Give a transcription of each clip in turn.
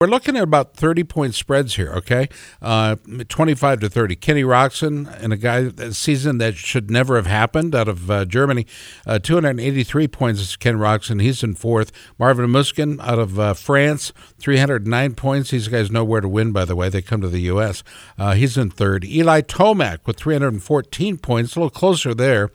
We're looking at about 30 point spreads here, okay? Uh, 25 to 30. Kenny Roczen and a guy, a season that should never have happened out of uh, Germany. Uh, 283 points is Ken Roczen. He's in fourth. Marvin Musquin out of uh, France, 309 points. These guys know where to win, by the way. They come to the U.S. Uh, he's in third. Eli Tomac with 314 points, a little closer there.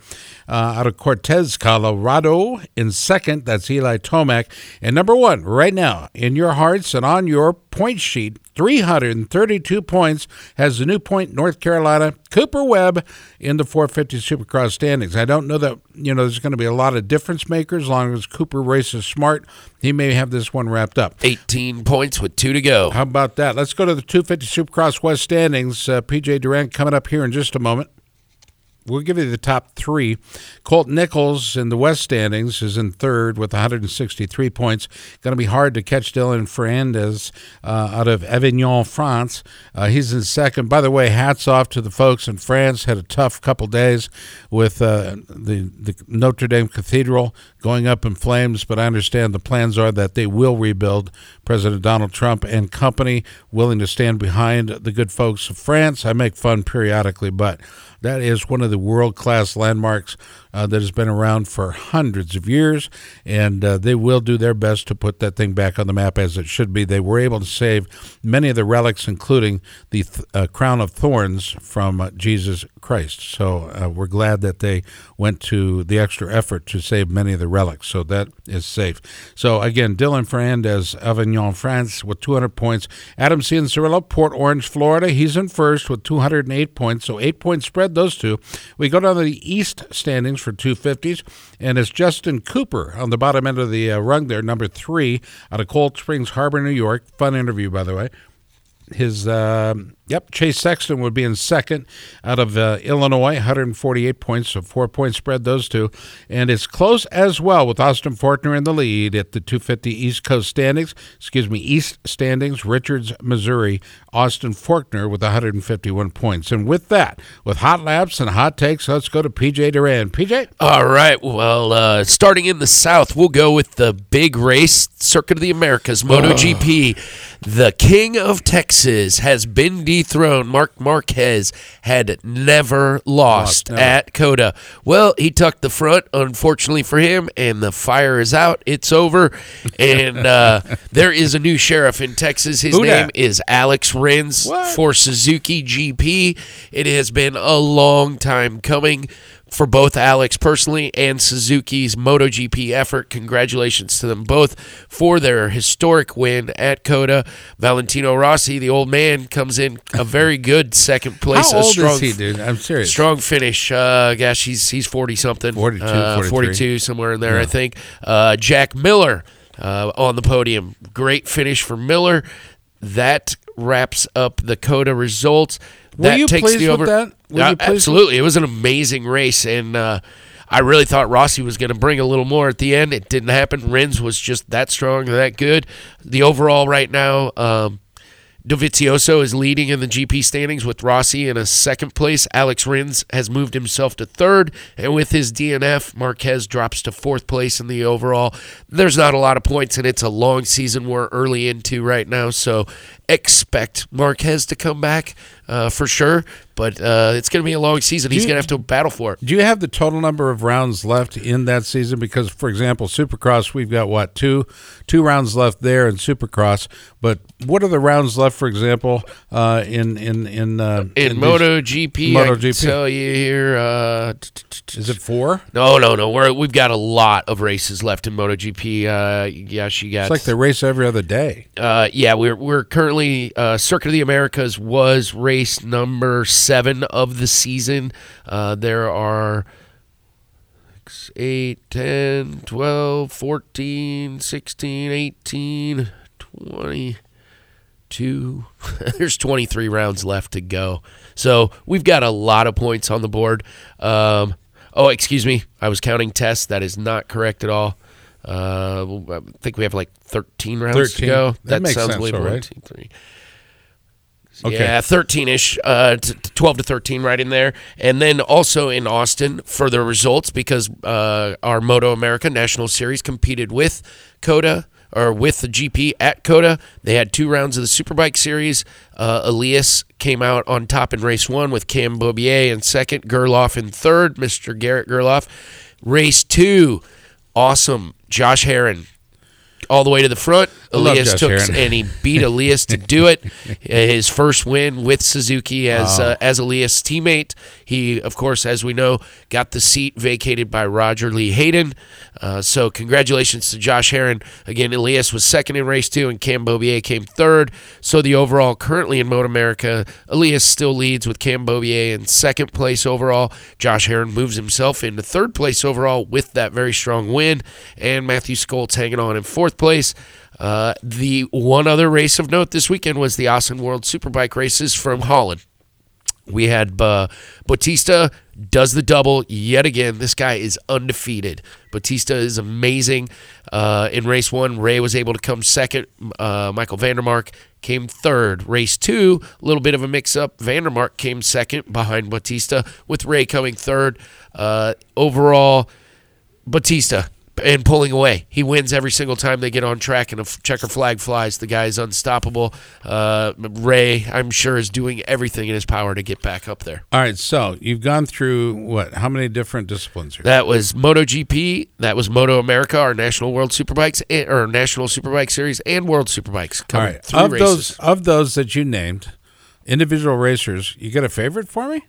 Uh, out of Cortez, Colorado in second. That's Eli Tomac. And number one, right now, in your hearts and on your your point sheet, 332 points, has the Newport North Carolina Cooper Webb in the 450 Supercross standings. I don't know that you know there's going to be a lot of difference makers as long as Cooper races smart. He may have this one wrapped up. 18 points with two to go. How about that? Let's go to the 250 Supercross West standings. Uh, PJ Durant coming up here in just a moment. We'll give you the top three. Colt Nichols in the West standings is in third with 163 points. Going to be hard to catch Dylan Ferrandis uh, out of Avignon, France. Uh, he's in second. By the way, hats off to the folks in France. Had a tough couple days with uh, the, the Notre Dame Cathedral going up in flames, but I understand the plans are that they will rebuild. President Donald Trump and company willing to stand behind the good folks of France. I make fun periodically, but that is one of the world class landmarks uh, that has been around for hundreds of years, and uh, they will do their best to put that thing back on the map as it should be. They were able to save many of the relics, including the th- uh, crown of thorns from uh, Jesus Christ. So uh, we're glad that they went to the extra effort to save many of the relics. So that is safe. So again, Dylan Ferrandis, Avignon, France, with 200 points. Adam Cianciarulo, Port Orange, Florida. He's in first with 208 points. So eight point spread, those two. We go down to the East standings for 250s, and it's Justin Cooper on the bottom end of the uh, rung there, number three, out of Cold Springs Harbor, New York. Fun interview, by the way. His uh, Yep, Chase Sexton would be in second out of uh, Illinois, 148 points, so four point spread those two, and it's close as well with Austin Forkner in the lead at the 250 East Coast standings. Excuse me, East standings. Richards, Missouri, Austin Forkner with 151 points, and with that, with hot laps and hot takes, let's go to PJ Duran. PJ, all right. Well, uh, starting in the South, we'll go with the big race, Circuit of the Americas, MotoGP. Oh. The King of Texas has been dethroned. Marc Marquez had never lost, at COTA. Well, he tucked the front, unfortunately for him, and the fire is out. It's over. And uh, there is a new sheriff in Texas. His Who name that? is Alex Rins what? for Suzuki GP. It has been a long time coming for both Alex personally and Suzuki's MotoGP effort. Congratulations to them both for their historic win at COTA. Valentino Rossi, the old man, comes in a very good second place. How old strong, is he, dude? I'm serious. Strong finish. Uh, gosh, he's he's 40 something. 42, uh, 42, somewhere in there, yeah. I think. Uh, Jack Miller uh, on the podium. Great finish for Miller. That wraps up the COTA results. Were that you takes pleased the over. With that? Absolutely, it was an amazing race, and uh, I really thought Rossi was going to bring a little more at the end. It didn't happen. Rins was just that strong, that good. The overall right now, um, Dovizioso is leading in the GP standings with Rossi in a second place. Alex Rins has moved himself to third, and with his DNF, Marquez drops to fourth place in the overall. There's not a lot of points, and it's a long season we're early into right now, so expect Marquez to come back uh, for sure. But uh, it's going to be a long season. He's going to have to battle for it. Do you have the total number of rounds left in that season? Because, for example, Supercross, we've got what two two rounds left there in Supercross. But what are the rounds left, for example, uh, in in in uh, in, in MotoGP? MotoGP. tell you here. Uh, Is it four? No, no, no. We're we've got a lot of races left in MotoGP. Uh, yeah, she got. It's like they race every other day. Uh, yeah, we're we're currently Circuit of the Americas was race number seven of the season. Uh, there are 6, 8, 10, 12, 14, 16, 18, 22. There's 23 rounds left to go. So we've got a lot of points on the board. Um, oh, excuse me. I was counting tests. That is not correct at all. Uh, I think we have like 13 rounds 13. to go. That, that makes sounds sense, right? One, two, three. Okay. Yeah, 13 ish, uh, 12 to 13 right in there. And then also in Austin for the results because uh, our Moto America National Series competed with COTA or with the GP at COTA. They had two rounds of the Superbike Series. Uh, Elias came out on top in race one with Cam Beaubier in second, Gerloff in third, Mr. Garrett Gerloff. Race two, awesome. Josh Herrin all the way to the front. I Elias took Herrin. and he beat Elias to do it. His first win with Suzuki as uh, as Elias' teammate. He, of course, as we know, got the seat vacated by Roger Lee Hayden. Uh, so congratulations to Josh Herrin. Again, Elias was second in race two, and Cam Beaubier came third. So the overall currently in Moto America, Elias still leads with Cam Beaubier in second place overall. Josh Herrin moves himself into third place overall with that very strong win, and Mathew Scholtz hanging on in fourth place. Uh, the one other race of note this weekend was the Assen World Superbike races from Holland. We had uh, Bautista does the double yet again. This guy is undefeated. Bautista is amazing. Uh, in race one, Ray was able to come second. Uh, Michael van der Mark came third. Race two, a little bit of a mix up. van der Mark came second behind Bautista, with Ray coming third. Uh, overall, Bautista and pulling away. He wins every single time they get on track and a checker flag flies. The guy is unstoppable. Uh, Ray, I'm sure, is doing everything in his power to get back up there. All right, so you've gone through what? How many different disciplines here? That was MotoGP. That was Moto America, our National World Superbikes, or National Superbike Series, and World Superbikes. All right, three of races. those of those that you named, individual racers, you got a favorite for me?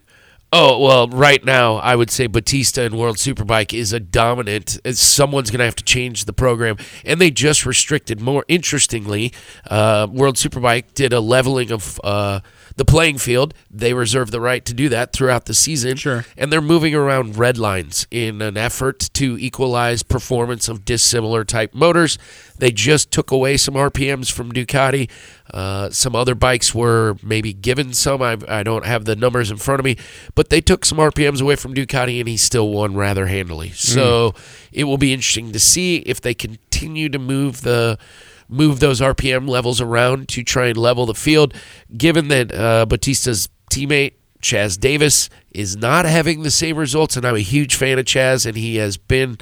Oh well, right now I would say Bautista and World Superbike is a dominant. Someone's going to have to change the program, and they just restricted more. Interestingly, uh, World Superbike did a leveling of uh, the playing field. They reserve the right to do that throughout the season. Sure. and they're moving around red lines in an effort to equalize performance of dissimilar type motors. They just took away some RPMs from Ducati. Uh, some other bikes were maybe given some. I, I don't have the numbers in front of me, but they took some RPMs away from Ducati, and he still won rather handily. So it will be interesting to see if they continue to move the move those RPM levels around to try and level the field. Given that uh, Bautista's teammate Chaz Davies is not having the same results, and I'm a huge fan of Chaz, and he has been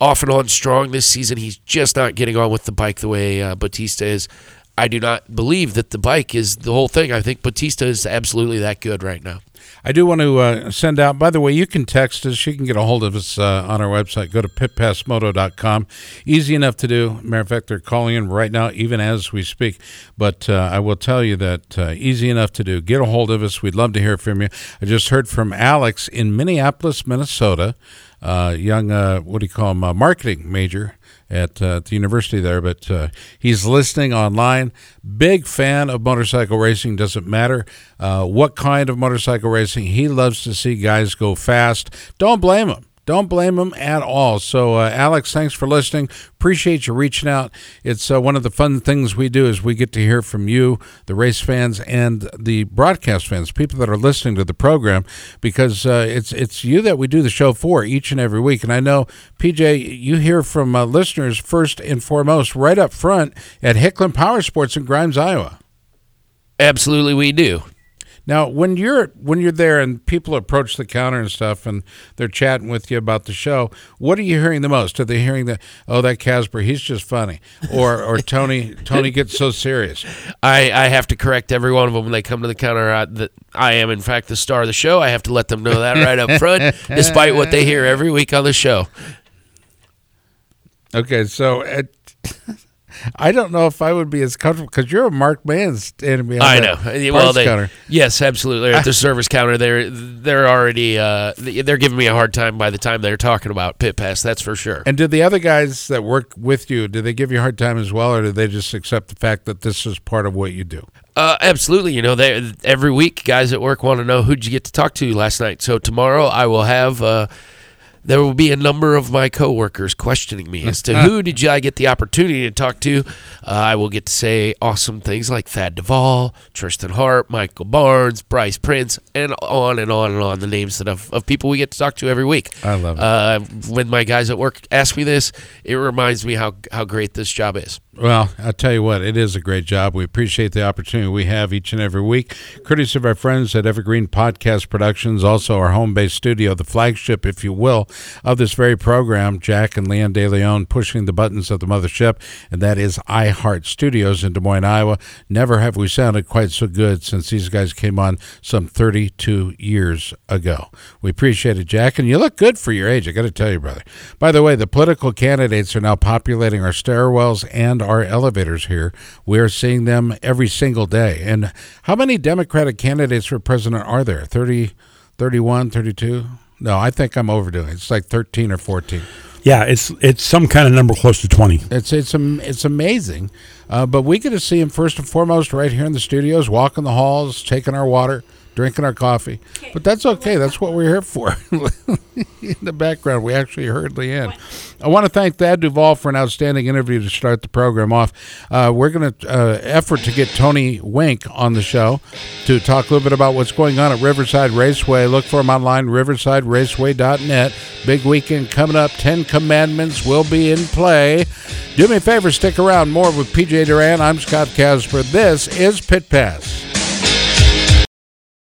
off and on strong this season. He's just not getting on with the bike the way uh, Bautista is. I do not believe that the bike is the whole thing. I think Bautista is absolutely that good right now. I do want to uh, send out, by the way, you can text us. You can get a hold of us uh, on our website. Go to pitpassmoto.com. Easy enough to do. Matter of fact, they're calling in right now, even as we speak. But uh, I will tell you that uh, easy enough to do. Get a hold of us. We'd love to hear from you. I just heard from Alex in Minneapolis, Minnesota, uh, young, uh, what do you call him, marketing major at, uh, the university there, but uh, he's listening online. Big fan of motorcycle racing. Doesn't matter uh, what kind of motorcycle racing. He loves to see guys go fast. Don't blame him. Don't blame them at all. So, uh, Alex, thanks for listening. Appreciate you reaching out. It's uh, one of the fun things we do is we get to hear from you, the race fans, and the broadcast fans, people that are listening to the program, because uh, it's it's you that we do the show for each and every week. And I know, PJ, you hear from uh, listeners first and foremost, right up front at Hicklin Power Sports in Grimes, Iowa. Absolutely, we do. Now, when you're when you're there and people approach the counter and stuff, and they're chatting with you about the show, what are you hearing the most? Are they hearing that oh that Casper he's just funny, or or Tony Tony gets so serious? I, I have to correct every one of them when they come to the counter uh, that I am, in fact, the star of the show. I have to let them know that right up front, despite what they hear every week on the show. Okay, so it, I don't know if I would be as comfortable because you're a marked man standing behind. I know. Well, they, counter. yes, absolutely. At the service counter, they're they're already uh, they're giving me a hard time by the time they're talking about pit pass. That's for sure. And did the other guys that work with you, did they give you a hard time as well, or did they just accept the fact that this is part of what you do? Uh, absolutely. You know, they every week, guys at work want to know who'd you get to talk to last night. So tomorrow, I will have. Uh, there will be a number of my coworkers questioning me as to who did I get the opportunity to talk to. Uh, I will get to say awesome things like Thad Duvall, Tristan Hart, Michael Barnes, Bryce Prince, and on and on and on. The names that of, of people we get to talk to every week. I love it. Uh, when my guys at work ask me this, it reminds me how how great this job is. Well, I'll tell you what, it is a great job. We appreciate the opportunity we have each and every week. Courtesy of our friends at Evergreen Podcast Productions, also our home based studio, the flagship, if you will, of this very program, Jack and Leanne DeLeon pushing the buttons of the mothership, and that is iHeart Studios in Des Moines, Iowa. Never have we sounded quite so good since these guys came on some 32 years ago. We appreciate it, Jack, and you look good for your age, I got to tell you, brother. By the way, the political candidates are now populating our stairwells and our elevators here. We are seeing them every single day. And how many Democratic candidates for president are there? 30, 31, 32? No, I think I'm overdoing it. It's like 13 or 14. Yeah, it's it's some kind of number close to twenty. It's it's it's amazing, uh, but we get to see him first and foremost right here in the studios, walking the halls, taking our water, drinking our coffee. But that's okay. That's what we're here for. in the background, we actually heard Leanne. I want to thank Thad Duvall for an outstanding interview to start the program off. Uh, we're going to uh, effort to get Tony Wink on the show to talk a little bit about what's going on at Riverside Raceway. Look for him online, riversideraceway.net. Big weekend coming up. Ten Commandments will be in play. Do me a favor, stick around. More with PJ Duran. I'm Scott Casper. This is Pit Pass.